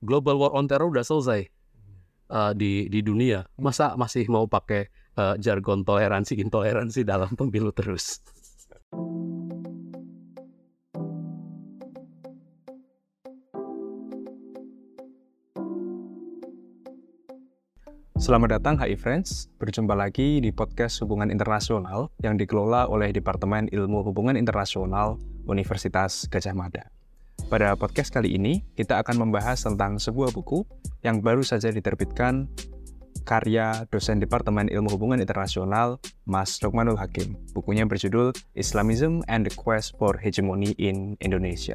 global war on terror udah selesai uh, di di dunia. Masa masih mau pakai uh, jargon toleransi intoleransi dalam pemilu terus? Selamat datang HI Friends, berjumpa lagi di podcast Hubungan Internasional yang dikelola oleh Departemen Ilmu Hubungan Internasional Universitas Gajah Mada. Pada podcast kali ini, kita akan membahas tentang sebuah buku yang baru saja diterbitkan karya dosen Departemen Ilmu Hubungan Internasional, Mas Lukmanul Hakim. Bukunya berjudul Islamism and the Quest for Hegemony in Indonesia.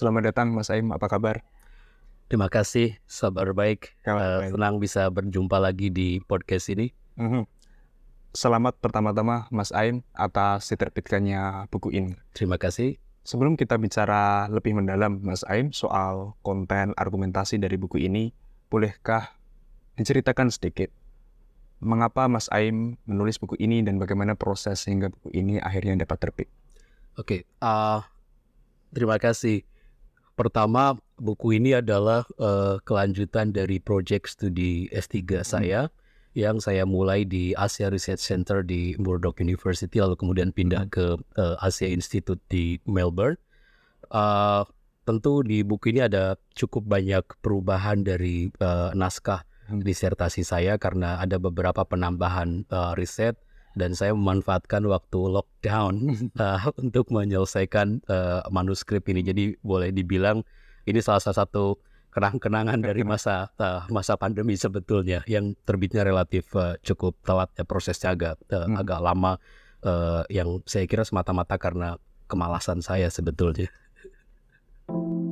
Selamat datang Mas Aim, apa kabar? Terima kasih, sabar baik. Kabar Uh, senang bisa berjumpa lagi di podcast ini. Mhm. Selamat pertama-tama Mas Aim atas diterbitkannya buku ini. Terima kasih. Sebelum kita bicara lebih mendalam Mas Aim soal konten argumentasi dari buku ini, bolehkah diceritakan sedikit mengapa Mas Aim menulis buku ini dan bagaimana proses sehingga buku ini akhirnya dapat terbit? Oke, uh, terima kasih. Pertama, buku ini adalah uh, kelanjutan dari proyek studi S3 saya yang saya mulai di Asia Research Center di Murdoch University lalu kemudian pindah ke uh, Asia Institute di Melbourne. Uh, tentu di buku ini ada cukup banyak perubahan dari uh, naskah disertasi saya karena ada beberapa penambahan uh, riset dan saya memanfaatkan waktu lockdown uh, untuk menyelesaikan uh, manuskrip ini. Jadi boleh dibilang ini salah satu kenang-kenangan dari masa uh, masa pandemi sebetulnya yang terbitnya relatif uh, cukup telat ya prosesnya agak uh, Hmm. agak lama uh, yang saya kira semata-mata karena kemalasan saya sebetulnya.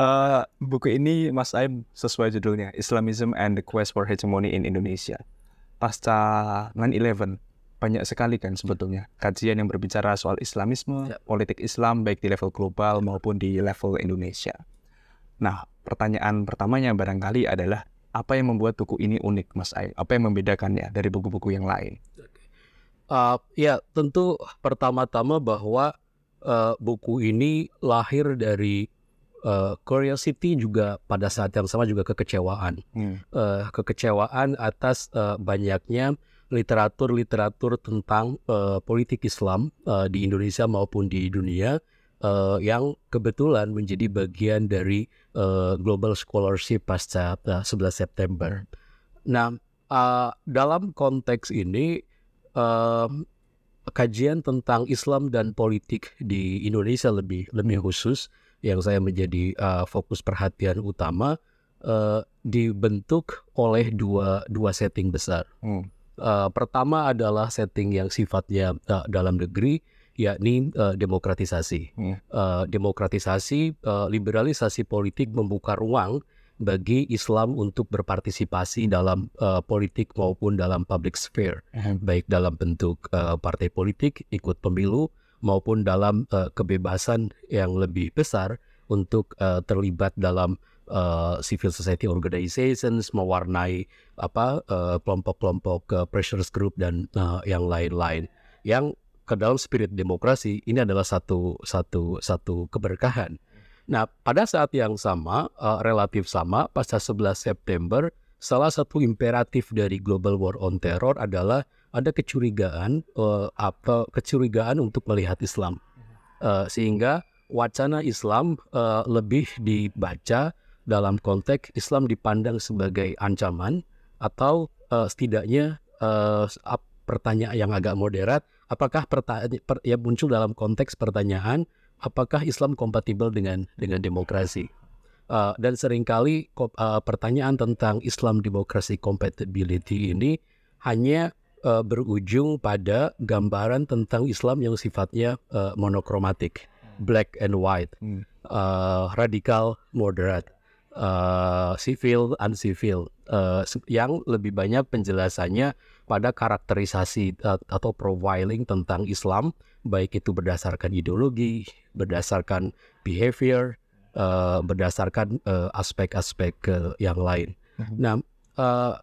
Eh, buku ini Mas Aim sesuai judulnya Islamism and the Quest for Hegemony in Indonesia. Pasca 9/11 banyak sekali kan sebetulnya kajian yang berbicara soal Islamisme, Ya. politik Islam baik di level global maupun di level Indonesia. Nah, pertanyaan pertamanya barangkali adalah apa yang membuat buku ini unik, Mas Aim? Apa yang membedakannya dari buku-buku yang lain? Uh, ya tentu pertama-tama bahwa uh, buku ini lahir dari uh, curiosity juga pada saat yang sama juga kekecewaan. Hmm. uh, kekecewaan atas uh, banyaknya literatur-literatur tentang uh, politik Islam uh, di Indonesia maupun di dunia uh, yang kebetulan menjadi bagian dari uh, global scholarship pasca uh, 11 September. Nah, uh, dalam konteks ini um, kajian tentang Islam dan politik di Indonesia lebih lebih khusus yang saya menjadi uh, fokus perhatian utama uh, dibentuk oleh dua dua setting besar. Hmm. Uh, pertama adalah setting yang sifatnya uh, dalam negeri, yakni uh, demokratisasi. Hmm. Uh, demokratisasi, uh, liberalisasi politik membuka ruang bagi Islam untuk berpartisipasi dalam uh, politik maupun dalam public sphere baik dalam bentuk uh, partai politik ikut pemilu maupun dalam uh, kebebasan yang lebih besar untuk uh, terlibat dalam uh, civil society organizations mewarnai apa kelompok-kelompok uh, pressures group dan uh, yang lain-lain yang ke dalam spirit demokrasi ini adalah satu satu satu keberkahan. Nah, pada saat yang sama, uh, relatif sama, pasca 11 September, salah satu imperatif dari global war on terror adalah ada kecurigaan uh, apa kecurigaan untuk melihat Islam. Uh, sehingga wacana Islam uh, lebih dibaca dalam konteks Islam dipandang sebagai ancaman atau uh, setidaknya uh, pertanyaan yang agak moderat apakah pertanyaan per, ya muncul dalam konteks pertanyaan apakah Islam kompatibel dengan dengan demokrasi? Uh, dan sering kali uh, pertanyaan tentang Islam demokrasi compatibility ini hanya uh, berujung pada gambaran tentang Islam yang sifatnya uh, monokromatik, black and white, Hmm. uh, radikal, moderat. uh, civil, uncivil, uh, yang lebih banyak penjelasannya pada karakterisasi uh, atau profiling tentang Islam, baik itu berdasarkan ideologi, berdasarkan behavior, uh, berdasarkan aspek-aspek uh, yang lain. Mhm. Nah, uh,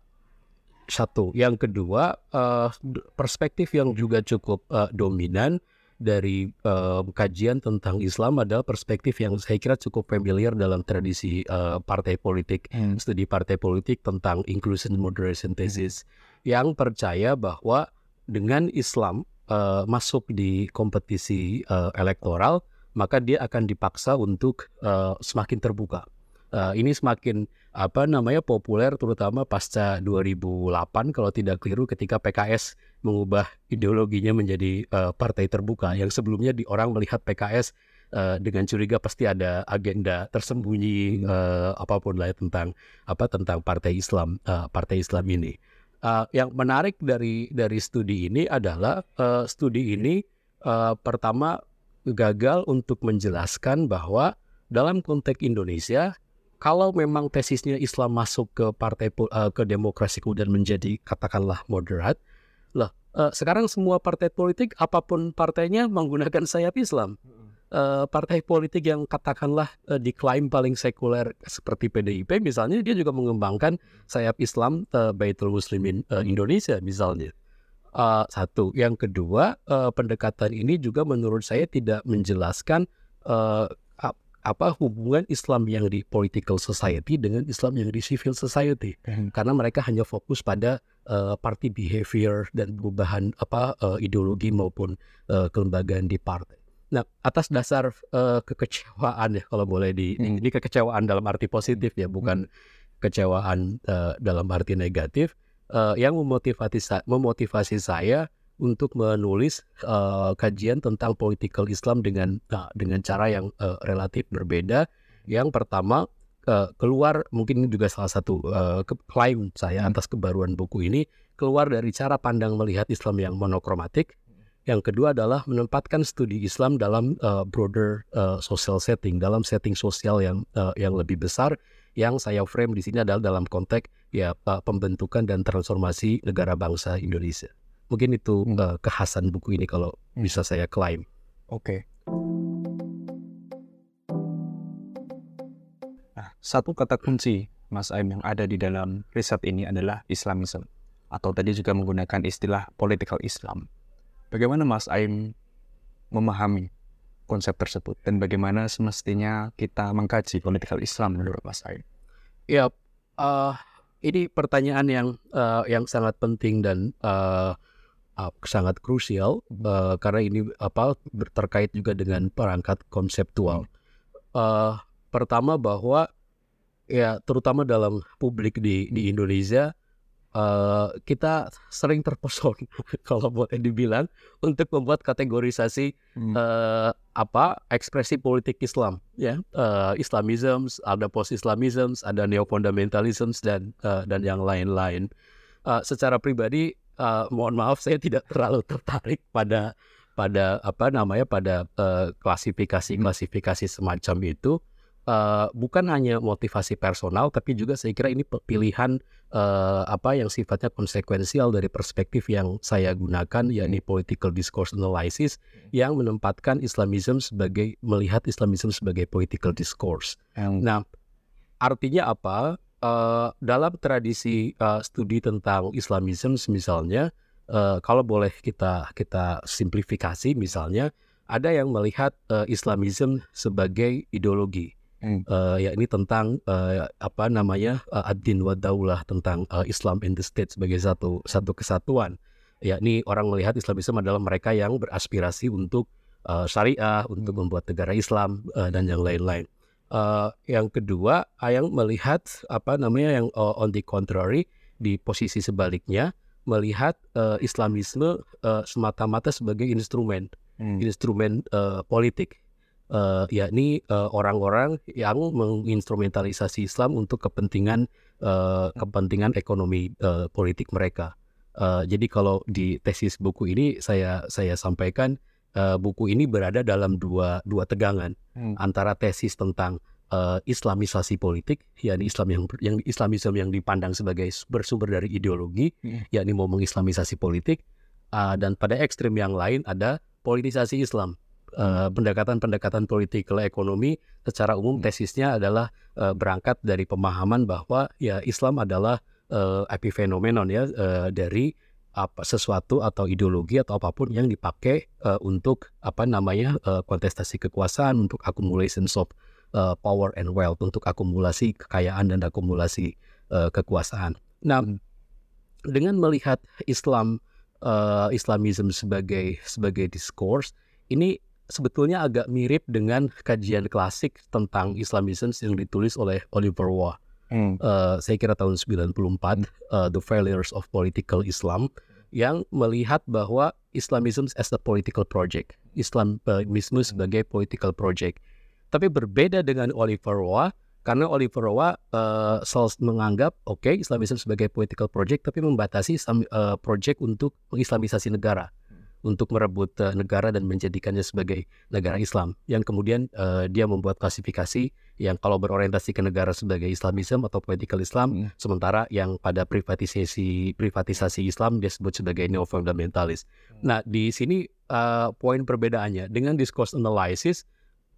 satu, yang kedua uh, perspektif yang juga cukup uh, dominan dari uh, kajian tentang Islam adalah perspektif yang saya kira cukup familiar dalam tradisi uh, partai politik, hmm. studi partai politik tentang inclusion moderation thesis, hmm. yang percaya bahwa dengan Islam uh, masuk di kompetisi uh, elektoral, maka dia akan dipaksa untuk uh, semakin terbuka. Uh, ini semakin apa namanya populer terutama pasca 2008 kalau tidak keliru ketika PKS mengubah ideologinya menjadi uh, partai terbuka yang sebelumnya di orang melihat PKS uh, dengan curiga pasti ada agenda tersembunyi uh, apa pun lah ya tentang apa tentang partai Islam uh, partai Islam ini. Uh, yang menarik dari dari studi ini adalah uh, studi ini uh, pertama gagal untuk menjelaskan bahwa dalam konteks Indonesia kalau memang tesisnya Islam masuk ke partai uh, ke demokrasi kemudian menjadi katakanlah moderat, lah uh, sekarang semua partai politik apa pun partainya menggunakan sayap Islam. Uh, partai politik yang katakanlah uh, diklaim paling sekuler seperti PDIP misalnya dia juga mengembangkan sayap Islam uh, Baitul Muslimin uh, Indonesia misalnya. Uh, satu, yang kedua uh, pendekatan ini juga menurut saya tidak menjelaskan uh, apa hubungan Islam yang di political society dengan Islam yang di civil society hmm. karena mereka hanya fokus pada uh, party behavior dan perubahan apa uh, ideologi maupun uh, kelembagaan di partai. Nah, atas dasar uh, kekecewaan ya kalau boleh di hmm. ini kekecewaan dalam arti positif ya, bukan hmm. kecewaan uh, dalam arti negatif uh, yang memotivasi memotivasi saya untuk menulis uh, kajian tentang political Islam dengan uh, dengan cara yang uh, relatif berbeda. Yang pertama uh, keluar mungkin juga salah satu uh, klaim saya atas kebaruan buku ini keluar dari cara pandang melihat Islam yang monokromatik. Yang kedua adalah menempatkan studi Islam dalam uh, broader uh, social setting, dalam setting sosial yang uh, yang lebih besar. Yang saya frame di sini adalah dalam konteks ya pembentukan dan transformasi negara bangsa Indonesia. Mungkin itu hmm. uh, kekhasan buku ini kalau hmm. bisa saya klaim. Oke. Okay. Nah, satu kata kunci Mas Aim yang ada di dalam riset ini adalah Islamism atau tadi juga menggunakan istilah political Islam. Bagaimana Mas Aim memahami konsep tersebut dan bagaimana semestinya kita mengkaji political Islam menurut Mas Aim? Ya, uh, ini pertanyaan yang uh, yang sangat penting dan uh, uh, sangat krusial uh, karena ini apa terkait juga dengan perangkat konseptual. Uh, pertama bahwa ya terutama dalam publik di di Indonesia uh, kita sering terpesona kalau boleh dibilang untuk membuat kategorisasi hmm. uh, apa ekspresi politik Islam ya uh, Islamisms ada post Islamisms ada neo fundamentalisms dan uh, dan yang lain-lain uh, secara pribadi uh, mohon maaf saya tidak terlalu tertarik pada pada apa namanya pada klasifikasi-klasifikasi uh, semacam itu. Uh, bukan hanya motivasi personal tapi juga saya kira ini pilihan uh, apa yang sifatnya konsekuensial dari perspektif yang saya gunakan yakni political discourse analysis yang menempatkan Islamism sebagai melihat Islamism sebagai political discourse. Nah, artinya apa? Uh, dalam tradisi uh, studi tentang Islamism misalnya uh, kalau boleh kita kita simplifikasi misalnya ada yang melihat uh, Islamism sebagai ideologi hmm. uh, yakni tentang uh, apa namanya uh, ad-din wa daulah tentang uh, Islam in the state sebagai satu satu kesatuan yakni orang melihat Islamism adalah mereka yang beraspirasi untuk uh, syariah untuk hmm. membuat negara Islam uh, dan yang lain-lain Uh, yang kedua, Ayang melihat apa namanya yang uh, on the contrary di posisi sebaliknya melihat uh, Islamisme uh, semata-mata sebagai instrumen, hmm. instrumen uh, politik, uh, yakni orang-orang uh, yang menginstrumentalisasi Islam untuk kepentingan uh, kepentingan ekonomi uh, politik mereka. Uh, jadi kalau di tesis buku ini saya saya sampaikan uh, buku ini berada dalam dua dua tegangan hmm. antara tesis tentang uh, Islamisasi politik, yakni Islam yang yang Islamisme yang dipandang sebagai bersumber dari ideologi, hmm. yakni mau mengislamisasi politik, uh, dan pada ekstrem yang lain ada politisasi Islam, pendekatan-pendekatan uh, politik ke ekonomi secara umum tesisnya adalah uh, berangkat dari pemahaman bahwa ya Islam adalah uh, epifenomenon ya uh, dari apa sesuatu atau ideologi atau apa pun yang dipakai uh, untuk apa namanya uh, kontestasi kekuasaan untuk accumulation of uh, power and wealth untuk akumulasi kekayaan dan akumulasi uh, kekuasaan. Nah, hmm. dengan melihat Islam uh, Islamism sebagai sebagai diskurs ini sebetulnya agak mirip dengan kajian klasik tentang Islamism yang ditulis oleh Oliver Waugh. Hmm. Uh, saya kira tahun 94 uh, The Failures of Political Islam yang melihat bahwa Islamism as a political project, Islamisme sebagai political project. Tapi berbeda dengan Oliver Waugh karena Oliver Waugh uh, menganggap oke okay, Islamism sebagai political project tapi membatasi uh, project untuk mengislamisasi negara untuk merebut uh, negara dan menjadikannya sebagai negara Islam yang kemudian uh, dia membuat klasifikasi yang kalau berorientasi ke negara sebagai Islamisme atau political Islam hmm. sementara yang pada privatisasi privatisasi Islam dia sebut sebagai neo fundamentalis. Hmm. Nah, di sini uh, poin perbedaannya dengan discourse analysis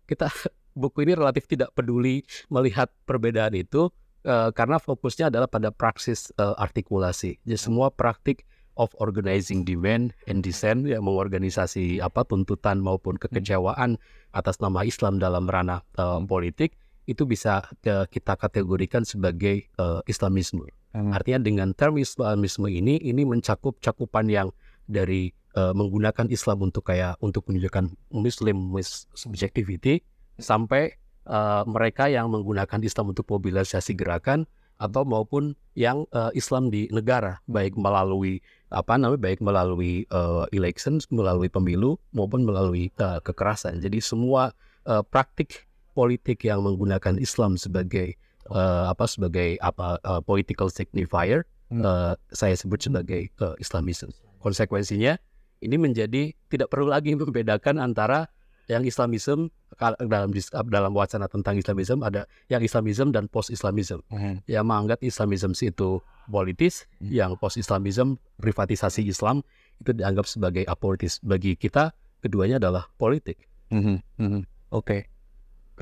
kita buku ini relatif tidak peduli melihat perbedaan itu uh, karena fokusnya adalah pada praksis uh, artikulasi. Jadi semua praktik of organizing demand and dissent yang mengorganisasi apa tuntutan maupun kekecewaan atas nama Islam dalam ranah uh, politik itu bisa uh, kita kategorikan sebagai uh, Islamisme. Hmm. Artinya dengan term Islamisme ini ini mencakup cakupan yang dari uh, menggunakan Islam untuk kayak untuk menunjukkan Muslim subjectivity sampai uh, mereka yang menggunakan Islam untuk mobilisasi gerakan atau maupun yang uh, Islam di negara baik melalui apa namanya baik melalui uh, elections melalui pemilu maupun melalui uh, kekerasan. Jadi semua uh, praktik politik yang menggunakan Islam sebagai uh, apa sebagai apa uh, political signifier uh, saya sebut sebagai uh, Islamism. Konsekuensinya ini menjadi tidak perlu lagi membedakan antara yang Islamism dalam dalam wacana tentang Islamism ada yang Islamism dan post Islamism. Hmm. Yang menganggap Islamism itu politis, hmm. yang post Islamism privatisasi Islam itu dianggap sebagai apolitis. Bagi kita keduanya adalah politik. Hmm. Hmm. Oke. Okay.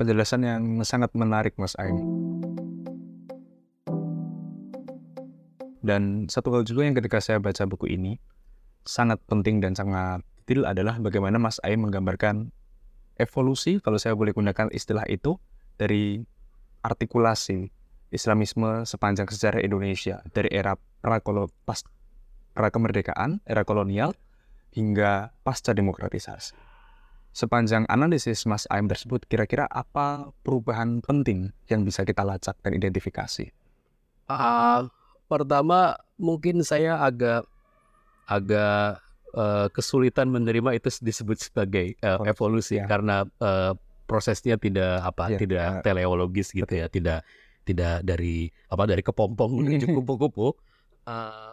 Penjelasan yang sangat menarik Mas Aim. Dan satu hal juga yang ketika saya baca buku ini sangat penting dan sangat detail adalah bagaimana Mas Aim menggambarkan evolusi kalau saya boleh gunakan istilah itu dari artikulasi Islamisme sepanjang sejarah Indonesia dari era pra pas pra kemerdekaan, era kolonial hingga pasca demokratisasi. Sepanjang analisis Mas Aim tersebut, kira-kira apa perubahan penting yang bisa kita lacak dan identifikasi? Uh, pertama, mungkin saya agak agak uh, kesulitan menerima itu disebut sebagai uh, evolusi ya. karena uh, prosesnya tidak apa ya. tidak teleologis gitu ya tidak tidak dari apa dari kepompong menuju kupu-kupu uh,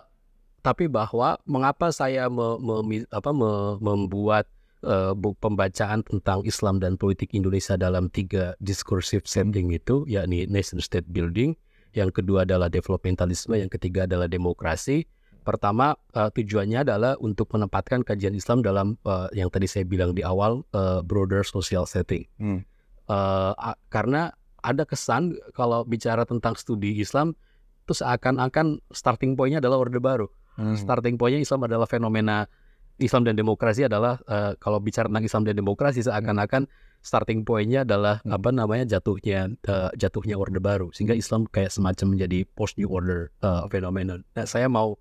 tapi bahwa mengapa saya me, me, apa, me, membuat uh, pembacaan tentang Islam dan politik Indonesia dalam tiga diskursive setting itu yakni nation state building yang kedua adalah developmentalisme yang ketiga adalah demokrasi Pertama uh, tujuannya adalah untuk menempatkan kajian Islam dalam uh, yang tadi saya bilang di awal uh, broader social setting. Hmm. Uh, karena ada kesan kalau bicara tentang studi Islam itu seakan-akan starting pointnya adalah orde baru. Hmm. Starting pointnya Islam adalah fenomena Islam dan demokrasi adalah uh, kalau bicara tentang Islam dan demokrasi seakan-akan starting pointnya adalah hmm. apa namanya jatuhnya uh, jatuhnya orde baru sehingga Islam kayak semacam menjadi post new order uh, phenomenon. Nah saya mau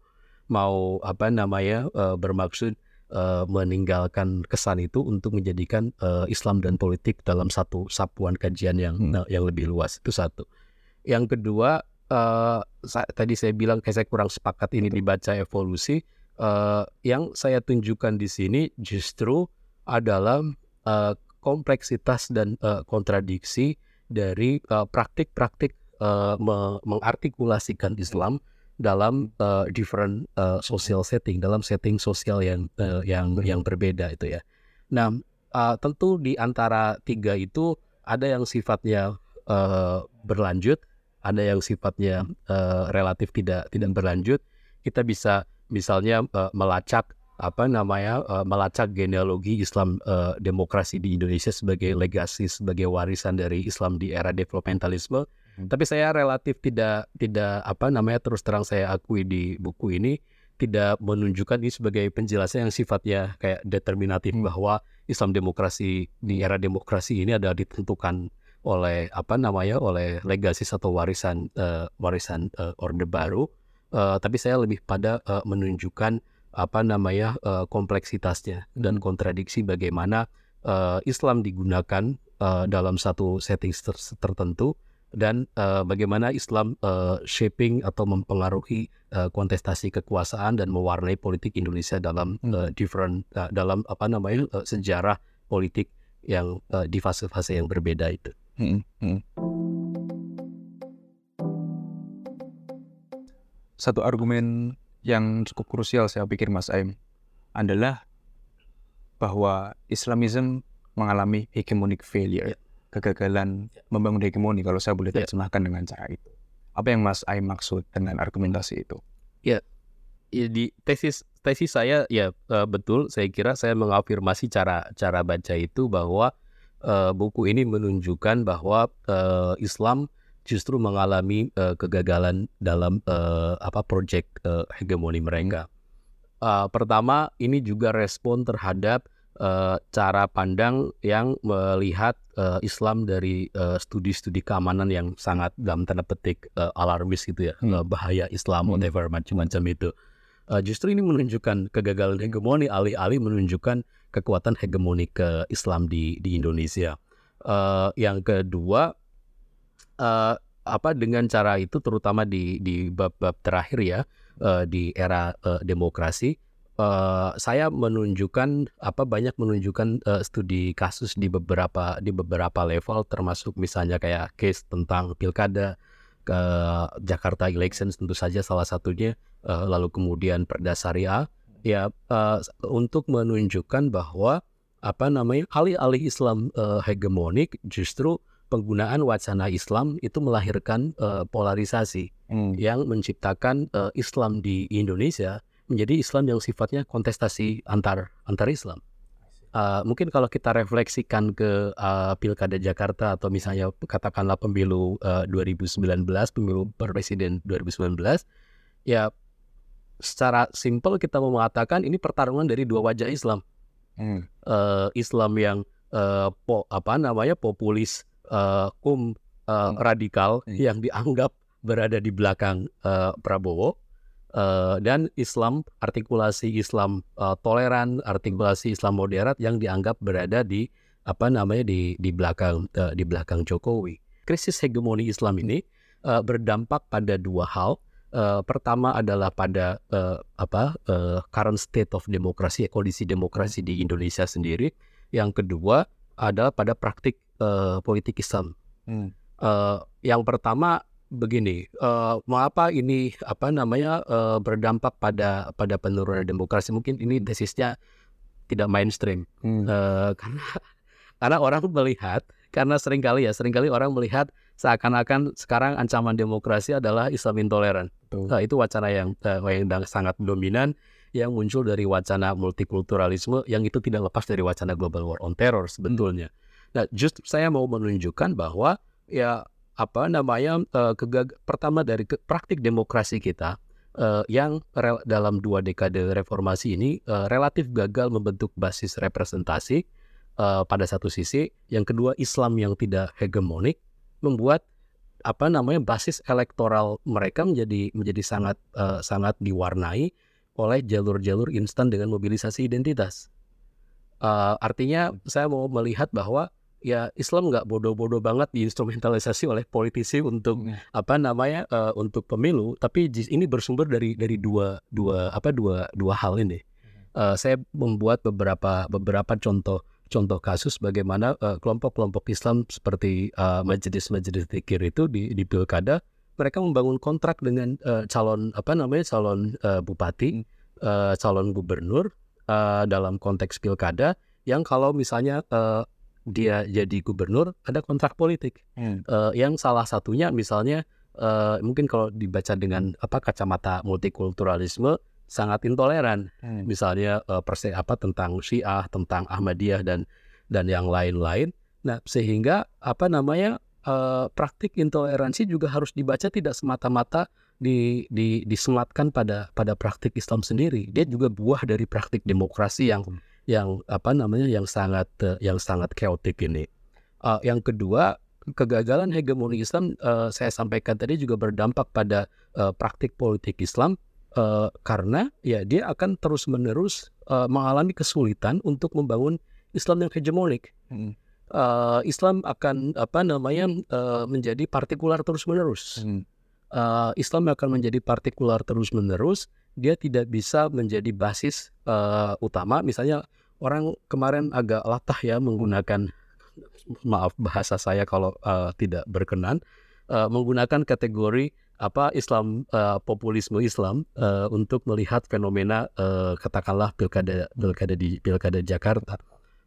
mau apa namanya uh, bermaksud uh, meninggalkan kesan itu untuk menjadikan uh, Islam dan politik dalam satu sapuan kajian yang hmm. yang lebih luas itu satu. Yang kedua uh, sa tadi saya bilang kayak saya kurang sepakat ini dibaca evolusi. Uh, yang saya tunjukkan di sini justru adalah uh, kompleksitas dan uh, kontradiksi dari praktik-praktik uh, uh, mengartikulasikan Islam dalam uh, different uh, social setting, dalam setting sosial yang uh, yang yang berbeda itu ya. Nah, uh, tentu di antara tiga itu ada yang sifatnya uh, berlanjut, ada yang sifatnya uh, relatif tidak tidak berlanjut. Kita bisa misalnya uh, melacak apa namanya uh, melacak genealogi Islam uh, demokrasi di Indonesia sebagai legasi sebagai warisan dari Islam di era developmentalisme. Hmm. Tapi saya relatif tidak tidak apa namanya terus terang saya akui di buku ini tidak menunjukkan ini sebagai penjelasan yang sifatnya kayak determinatif hmm. bahwa Islam demokrasi di era demokrasi ini adalah ditentukan oleh apa namanya oleh legasi atau warisan uh, warisan uh, orde baru. Uh, tapi saya lebih pada uh, menunjukkan apa namanya uh, kompleksitasnya dan hmm. kontradiksi bagaimana uh, Islam digunakan uh, dalam satu setting ter tertentu dan uh, bagaimana Islam uh, shaping atau mempengaruhi uh, kontestasi kekuasaan dan mewarnai politik Indonesia dalam uh, different uh, dalam apa namanya uh, sejarah politik yang uh, di fase-fase yang berbeda itu. Hmm. Hmm. Satu argumen yang cukup krusial saya pikir Mas Aim adalah bahwa Islamism mengalami hegemonic failure, ya. Kegagalan ya. membangun hegemoni kalau saya boleh ya. terjemahkan ya. dengan cara itu. Apa yang Mas Aim maksud dengan argumentasi itu? Ya, ya di tesis tesis saya ya uh, betul. Saya kira saya mengafirmasi cara cara baca itu bahwa uh, buku ini menunjukkan bahwa uh, Islam justru mengalami uh, kegagalan dalam uh, apa proyek uh, hegemoni mereka. Uh, pertama, ini juga respon terhadap uh, cara pandang yang melihat uh, Islam dari studi-studi uh, keamanan yang sangat dalam tanda petik uh, alarmis gitu ya, hmm. bahaya Islam, hmm. whatever macam-macam itu. Uh, justru ini menunjukkan kegagalan hegemoni, alih-alih menunjukkan kekuatan hegemoni ke Islam di di Indonesia. Uh, yang kedua, uh, apa dengan cara itu terutama di di bab-bab terakhir ya uh, di era uh, demokrasi uh, saya menunjukkan apa banyak menunjukkan uh, studi kasus di beberapa di beberapa level termasuk misalnya kayak case tentang pilkada ke Jakarta Elections tentu saja salah satunya uh, lalu kemudian Perda Syariah ya uh, untuk menunjukkan bahwa apa namanya alih-alih Islam uh, hegemonik justru penggunaan wacana Islam itu melahirkan uh, polarisasi hmm. yang menciptakan uh, Islam di Indonesia menjadi Islam yang sifatnya kontestasi antar antar Islam. Uh, mungkin kalau kita refleksikan ke uh, pilkada Jakarta atau misalnya katakanlah pemilu uh, 2019, pemilu presiden 2019, ya secara simpel kita mau mengatakan ini pertarungan dari dua wajah Islam. Hmm. Uh, Islam yang uh, po, apa namanya populis uh, kum uh, radikal hmm. yang dianggap berada di belakang uh, Prabowo uh, dan Islam artikulasi Islam uh, toleran, artikulasi Islam moderat yang dianggap berada di apa namanya di di belakang uh, di belakang Jokowi. Krisis hegemoni Islam ini uh, berdampak pada dua hal. Uh, pertama adalah pada uh, apa uh, current state of demokrasi, kondisi demokrasi di Indonesia sendiri. Yang kedua adalah pada praktik uh, politik Islam. Hmm. Uh, yang pertama begini, uh, mengapa ini apa namanya uh, berdampak pada pada penurunan demokrasi? Mungkin ini tesisnya tidak mainstream hmm. uh, karena karena orang melihat karena sering kali ya sering kali orang melihat seakan-akan sekarang ancaman demokrasi adalah Islam intoleran. Uh, itu wacana yang uh, yang sangat dominan yang muncul dari wacana multikulturalisme yang itu tidak lepas dari wacana global war on terror sebetulnya. Hmm. Nah, justru saya mau menunjukkan bahwa ya apa namanya uh, kegag pertama dari ke praktik demokrasi kita uh, yang dalam dua dekade reformasi ini uh, relatif gagal membentuk basis representasi uh, pada satu sisi, yang kedua Islam yang tidak hegemonik membuat apa namanya basis elektoral mereka menjadi menjadi sangat uh, sangat diwarnai oleh jalur-jalur instan dengan mobilisasi identitas. Uh, artinya saya mau melihat bahwa ya Islam nggak bodoh-bodoh banget diinstrumentalisasi oleh politisi untuk hmm. apa namanya uh, untuk pemilu, tapi ini bersumber dari dari dua dua apa dua dua hal ini. Uh, saya membuat beberapa beberapa contoh contoh kasus bagaimana kelompok-kelompok uh, Islam seperti uh, majelis-majelis zikir itu di di pilkada mereka membangun kontrak dengan uh, calon apa namanya calon uh, bupati, uh, calon gubernur uh, dalam konteks pilkada yang kalau misalnya uh, dia jadi gubernur ada kontrak politik. Hmm. Eh, yang salah satunya misalnya eh, mungkin kalau dibaca dengan apa kacamata multikulturalisme sangat intoleran. Hmm. misalnya eh, perse apa tentang Syiah tentang Ahmadiyah dan dan yang lain-lain. Nah sehingga apa namanya eh, praktik intoleransi juga harus dibaca tidak semata-mata di, di disematkan pada pada praktik Islam sendiri. Dia juga buah dari praktik demokrasi yang yang apa namanya yang sangat eh, yang sangat chaotic ini Eh, yang kedua kegagalan hegemoni Islam eh, saya sampaikan tadi juga berdampak pada eh, praktik politik Islam eh, karena ya dia akan terus menerus mengalami kesulitan untuk membangun Islam yang hegemonik. Hmm. Eh, Islam akan apa namanya eh, menjadi partikular terus menerus. Hmm. Islam akan menjadi partikular terus menerus. Dia tidak bisa menjadi basis eh, utama. Misalnya orang kemarin agak latah ya menggunakan maaf bahasa saya kalau eh, tidak berkenan eh, menggunakan kategori apa Islam eh, populisme Islam eh, untuk melihat fenomena eh, katakanlah pilkada pilkada di pilkada Jakarta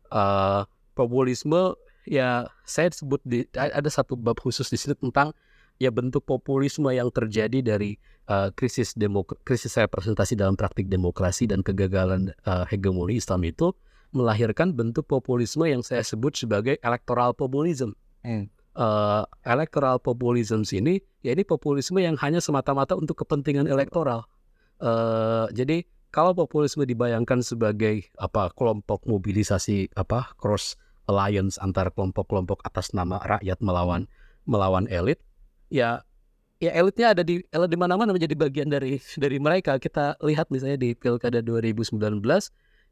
Eh, populisme ya saya sebut di ada satu bab khusus di sini tentang ya bentuk populisme yang terjadi dari eh, krisis demok krisis representasi dalam praktik demokrasi dan kegagalan eh, hegemoni Islam itu melahirkan bentuk populisme yang saya sebut sebagai electoral populism. Hmm. Eh, electoral populism ini ya ini populisme yang hanya semata-mata untuk kepentingan elektoral. Eh, jadi kalau populisme dibayangkan sebagai apa kelompok mobilisasi apa cross alliance antar kelompok-kelompok atas nama rakyat melawan melawan elit, ya ya elitnya ada di elit di mana-mana menjadi bagian dari dari mereka. Kita lihat misalnya di pilkada 2019,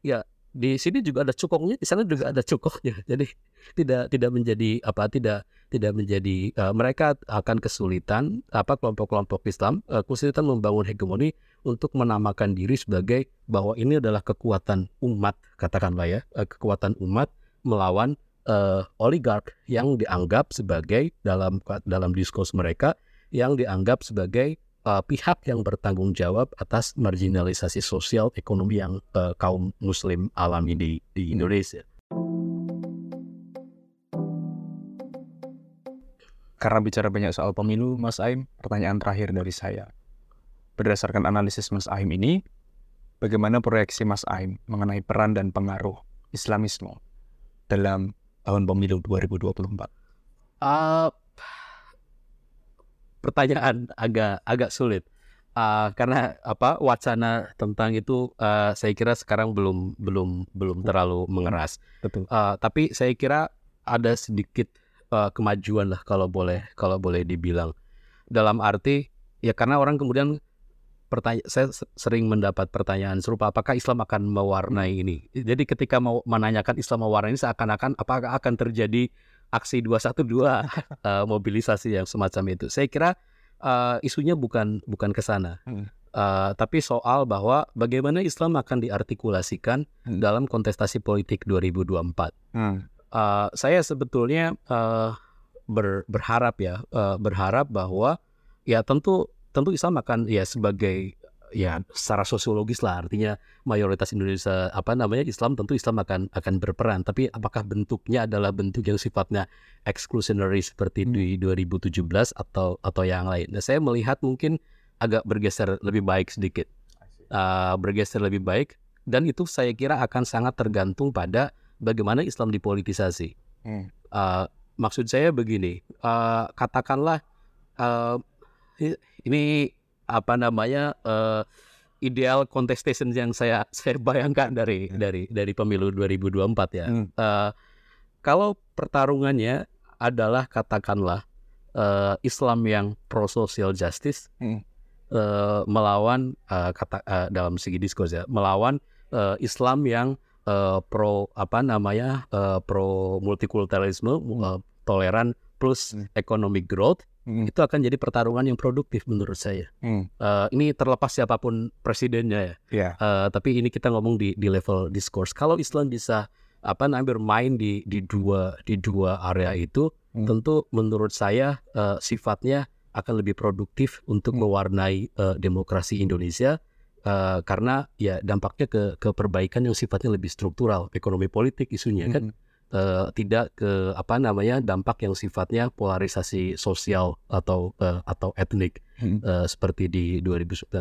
ya di sini juga ada cukongnya, di sana juga ada cukongnya. Jadi tidak tidak menjadi apa tidak tidak menjadi eh, mereka akan kesulitan apa kelompok-kelompok Islam eh, kesulitan membangun hegemoni untuk menamakan diri sebagai bahwa ini adalah kekuatan umat katakanlah ya eh, kekuatan umat melawan eh, oligark yang dianggap sebagai dalam dalam diskurs mereka yang dianggap sebagai eh, pihak yang bertanggung jawab atas marginalisasi sosial ekonomi yang eh, kaum muslim alami di di Indonesia. Karena bicara banyak soal pemilu, Mas Aim, pertanyaan terakhir dari saya. Berdasarkan analisis Mas Aim ini, bagaimana proyeksi Mas Aim mengenai peran dan pengaruh Islamisme dalam tahun pemilu 2024? Uh, pertanyaan agak agak sulit Uh, karena apa wacana tentang itu uh, saya kira sekarang belum belum belum terlalu mengeras. Betul. Uh, tapi saya kira ada sedikit uh, kemajuan lah kalau boleh kalau boleh dibilang dalam arti ya karena orang kemudian pertanya saya se- sering mendapat pertanyaan serupa apakah Islam akan mewarnai ini. Jadi ketika mau menanyakan Islam mewarnai ini seakan-akan apakah akan terjadi aksi 212 uh, mobilisasi yang semacam itu. Saya kira uh, isunya bukan bukan ke sana. Hmm. Uh, tapi soal bahwa bagaimana Islam akan diartikulasikan Hmm. dalam kontestasi politik 2024 Hmm. uh, saya sebetulnya uh, ber- berharap ya uh, berharap bahwa ya tentu tentu Islam akan ya sebagai ya secara sosiologis lah. Artinya mayoritas Indonesia apa namanya Islam tentu Islam akan akan berperan. Tapi apakah bentuknya adalah bentuk yang sifatnya exclusionary seperti di 2017 atau atau yang lain? Nah saya melihat mungkin agak bergeser lebih baik sedikit. Uh, bergeser lebih baik. Dan itu saya kira akan sangat tergantung pada bagaimana Islam dipolitisasi. Hmm. Uh, maksud saya begini, uh, katakanlah uh, ini apa namanya uh, ideal contestation yang saya saya bayangkan dari dari dari pemilu 2024 ya. Hmm. Uh, kalau pertarungannya adalah katakanlah uh, Islam yang pro social justice Hmm. uh, melawan uh, kata uh, dalam segi diskurs ya melawan uh, Islam yang uh, pro apa namanya uh, pro multikulturalisme uh, toleran plus Hmm. economic growth Hmm. itu akan jadi pertarungan yang produktif menurut saya. Hmm. Uh, ini terlepas siapa pun presidennya ya. Ya. Uh, tapi ini kita ngomong di di level diskurs. Kalau Islam bisa apa namanya bermain di di dua di dua area itu, Hmm. tentu menurut saya uh, sifatnya akan lebih produktif untuk Hmm. mewarnai uh, demokrasi Indonesia uh, karena ya dampaknya ke ke perbaikan yang sifatnya lebih struktural, ekonomi politik isunya kan. Hmm. uh, tidak ke apa namanya dampak yang sifatnya polarisasi sosial atau uh, atau etnik hmm. uh, seperti di 2019.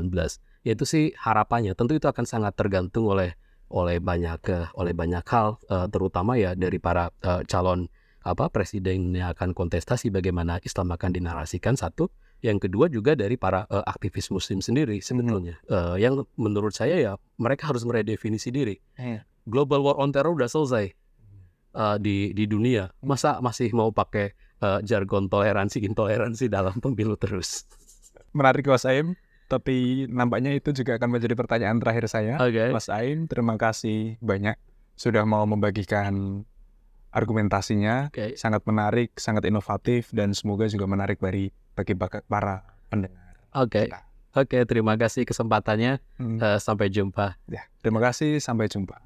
Yaitu sih harapannya. Tentu itu akan sangat tergantung oleh oleh banyak uh, oleh banyak hal uh, terutama ya dari para uh, calon apa presiden yang akan kontestasi bagaimana Islam akan dinarasikan satu yang kedua juga dari para uh, aktivis muslim sendiri sebetulnya uh, yang menurut saya ya mereka harus meredefinisi diri yeah. global war on terror udah selesai uh, di di dunia masa masih mau pakai uh, jargon toleransi intoleransi dalam pemilu terus menarik Mas Aim tapi nampaknya itu juga akan menjadi pertanyaan terakhir saya okay. Mas Aim terima kasih banyak sudah mau membagikan argumentasinya okay. sangat menarik, sangat inovatif dan semoga juga menarik bagi bagi para pendengar. Oke. Okay. Oke, okay, terima kasih kesempatannya. Hmm. Uh, sampai jumpa. Ya, terima kasih. Sampai jumpa.